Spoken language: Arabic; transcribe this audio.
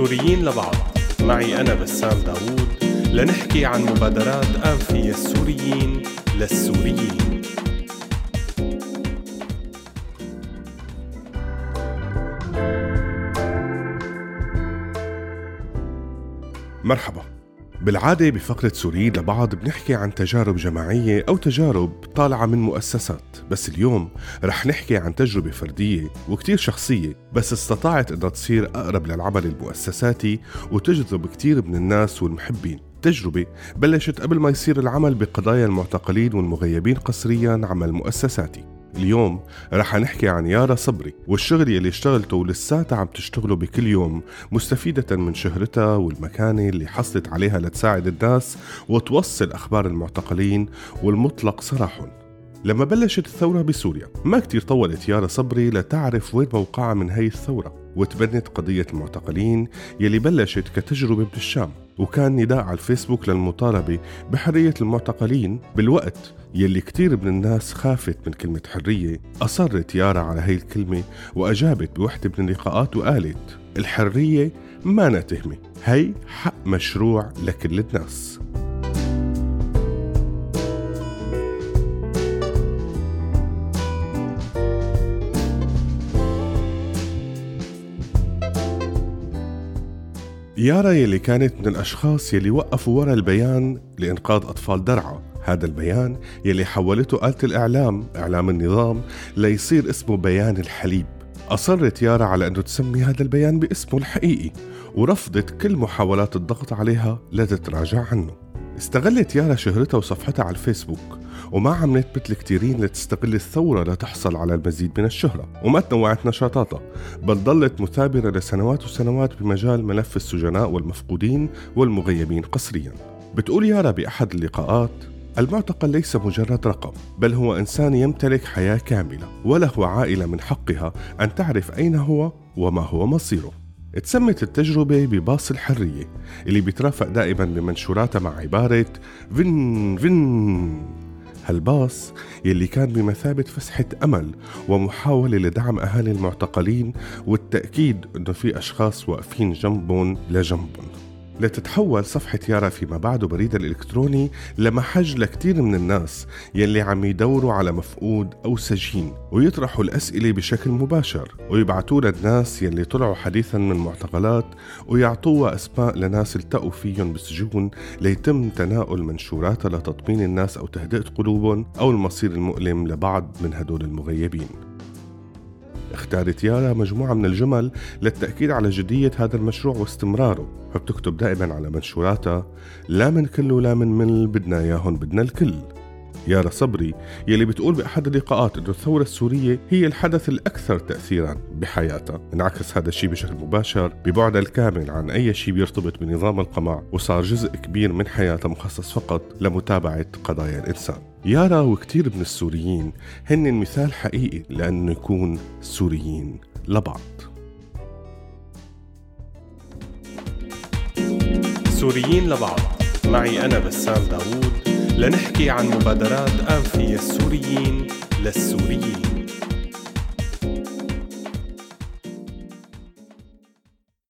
سوريين لبعض. معي أنا بسام داوود. لنحكي عن مبادرات آنفية السوريين للسوريين. مرحبا. بالعادة بفقرة سوريين لبعض بنحكي عن تجارب جماعية أو تجارب طالعة من مؤسسات. بس اليوم رح نحكي عن تجربة فردية وكتير شخصية. بس استطاعت أنها تصير أقرب للعمل المؤسساتي وتجذب كتير من الناس والمحبين. تجربة بلشت قبل ما يصير العمل بقضايا المعتقلين والمغيبين قسريا عمل مؤسساتي. اليوم رح نحكي عن يارا صبري والشغل يلي اشتغلته ولساتها عم تشتغله بكل يوم مستفيدة من شهرتها والمكانة اللي حصلت عليها لتساعد الناس وتوصل أخبار المعتقلين والمطلق سراحهم لما بلشت الثورة بسوريا ما كتير طولت يارا صبري لتعرف وين موقعها من هي الثورة. وتبنت قضية المعتقلين يلي بلشت كتجربة بالشام وكان نداء على الفيسبوك للمطالبة بحرية المعتقلين بالوقت يلي كتير من الناس خافت من كلمة حرية أصرت يارا على هاي الكلمة وأجابت بوحدة من اللقاءات وقالت الحرية ما نتهمة هي حق مشروع لكل الناس. يارا يلي كانت من الأشخاص يلي وقفوا ورا البيان لإنقاذ أطفال درعا. هذا البيان يلي حولته آلة الإعلام إعلام النظام ليصير اسمه بيان الحليب. أصرت يارا على أنه تسمي هذا البيان باسمه الحقيقي ورفضت كل محاولات الضغط عليها لتتراجع عنه. استغلت يارا شهرتها وصفحتها على الفيسبوك. وما عملت مثل كثيرين لتستغل الثورة لتحصل على المزيد من الشهرة. وما تنوعت نشاطاتها بل ظلت مثابرة لسنوات وسنوات بمجال ملف السجناء والمفقودين والمغيبين قسريا. بتقول يارا بأحد اللقاءات المعتقل ليس مجرد رقم بل هو إنسان يمتلك حياة كاملة وله عائلة من حقها أن تعرف أين هو وما هو مصيره. تسمت التجربة بباص الحرية اللي بيترافق دائما بمنشوراتها مع عبارة فن فن. هالباص يلي كان بمثابة فسحة أمل ومحاولة لدعم أهالي المعتقلين والتأكيد أنه في أشخاص واقفين جنبهم لجنبهم. لتتحول صفحة يارا فيما بعد بريدها الإلكتروني لمحج لكتير من الناس يلي عم يدوروا على مفقود أو سجين ويطرحوا الأسئلة بشكل مباشر. ويبعتوا للناس يلي طلعوا حديثا من معتقلات ويعطوها أسماء لناس التقوا فيهم بالسجون ليتم تناول منشوراتها لتطمين الناس أو تهدئة قلوبهم أو المصير المؤلم لبعض من هدول المغيبين. اختارت يارا مجموعة من الجمل للتأكيد على جدية هذا المشروع واستمراره فبتكتب دائما على منشوراتها لا من كل ولا من مل بدنا اياهم بدنا الكل. يارا صبري يلي بتقول بأحد اللقاءات أنه الثورة السورية هي الحدث الأكثر تأثيرا بحياتها. انعكس هذا الشيء بشكل مباشر ببعدها الكامل عن أي شيء بيرتبط بنظام القمع وصار جزء كبير من حياتها مخصص فقط لمتابعة قضايا الإنسان. يارا وكتير من السوريين هن مثال حقيقي لأنه يكون سوريين لبعض. سوريين لبعض. معي أنا بسام داوود. لنحكي عن مبادرات آنفية السوريين للسوريين.